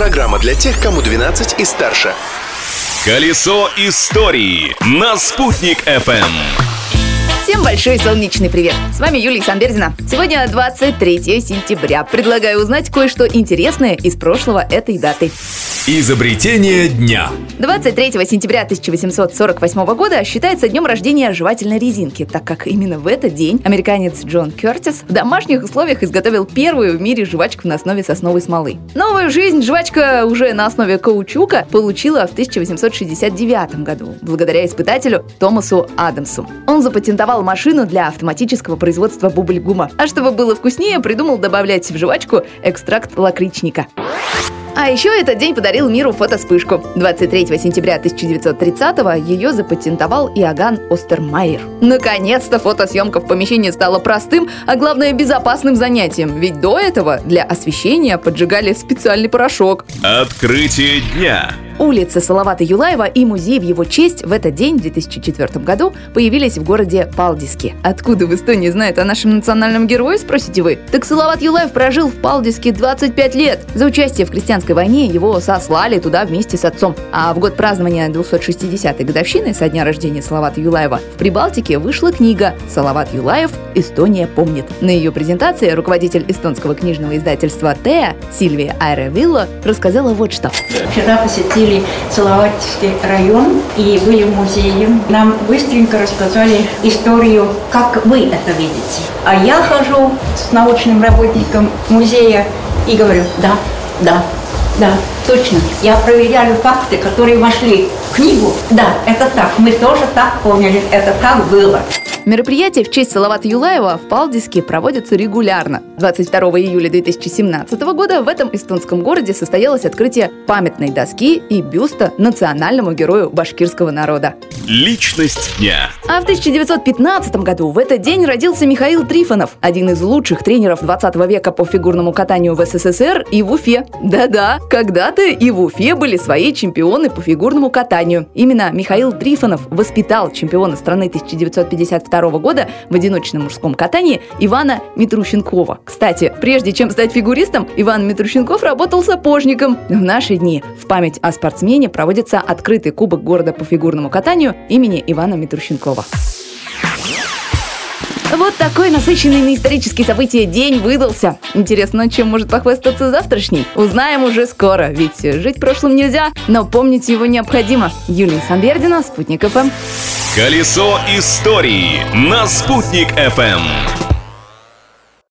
Программа для тех, кому 12 и старше. Колесо истории на «Спутник FM. Всем большой солнечный привет! С вами Юлия Санбердина. Сегодня 23 сентября. Предлагаю узнать кое-что интересное из прошлого этой даты. Изобретение дня. 23 сентября 1848 года считается днем рождения жевательной резинки, так как именно в этот день американец Джон Кертис в домашних условиях изготовил первую в мире жвачку на основе сосновой смолы. Новую жизнь жвачка уже на основе каучука получила в 1869 году, благодаря испытателю Томасу Адамсу. Он запатентовал машину для автоматического производства бубльгума, а чтобы было вкуснее, придумал добавлять в жвачку экстракт лакричника. А еще этот день подарил миру фотоспышку. 23 сентября 1930-го ее запатентовал Иоганн Остермайер. Наконец-то фотосъемка в помещении стала простым, а главное безопасным занятием, ведь до этого для освещения поджигали специальный порошок. Открытие дня. Улица Салавата Юлаева и музей в его честь в этот день, в 2004 году, появились в городе Палдиске. Откуда в Эстонии знают о нашем национальном герое, спросите вы? Так Салават Юлаев прожил в Палдиске 25 лет. За участие в крестьянской войне его сослали туда вместе с отцом. А в год празднования 260-й годовщины со дня рождения Салавата Юлаева в Прибалтике вышла книга «Салават Юлаев. Эстония помнит». На ее презентации руководитель эстонского книжного издательства «Теа» Сильвия Айре Вилла рассказала вот что. Вчера посетили Салаватский район и были в музее. Нам быстренько рассказали историю, как вы это видите. А я хожу с научным работником музея и говорю, да, да, да, точно. Я проверяю факты, которые вошли в книгу. Да, это так. Мы тоже так поняли. Это так было. Мероприятия в честь Салавата Юлаева в Палдиске проводятся регулярно. 22 июля 2017 года в этом эстонском городе состоялось открытие памятной доски и бюста национальному герою башкирского народа. Личность дня. А в 1915 году в этот день родился Михаил Трифонов, один из лучших тренеров 20 века по фигурному катанию в СССР и в Уфе. Да-да, когда-то и в Уфе были свои чемпионы по фигурному катанию. Именно Михаил Трифонов воспитал чемпиона страны 1952 года в одиночном мужском катании Ивана Митрущенкова. Кстати, прежде чем стать фигуристом, Иван Митрущенков работал сапожником. В наши дни в память о спортсмене проводится открытый кубок города по фигурному катанию имени Ивана Митрущенкова. Вот такой насыщенный на исторические события день выдался. Интересно, чем может похвастаться завтрашний? Узнаем уже скоро, ведь жить прошлым нельзя, но помнить его необходимо. Юлия Санбердина, Спутник ФМ. Колесо истории на «Спутник FM.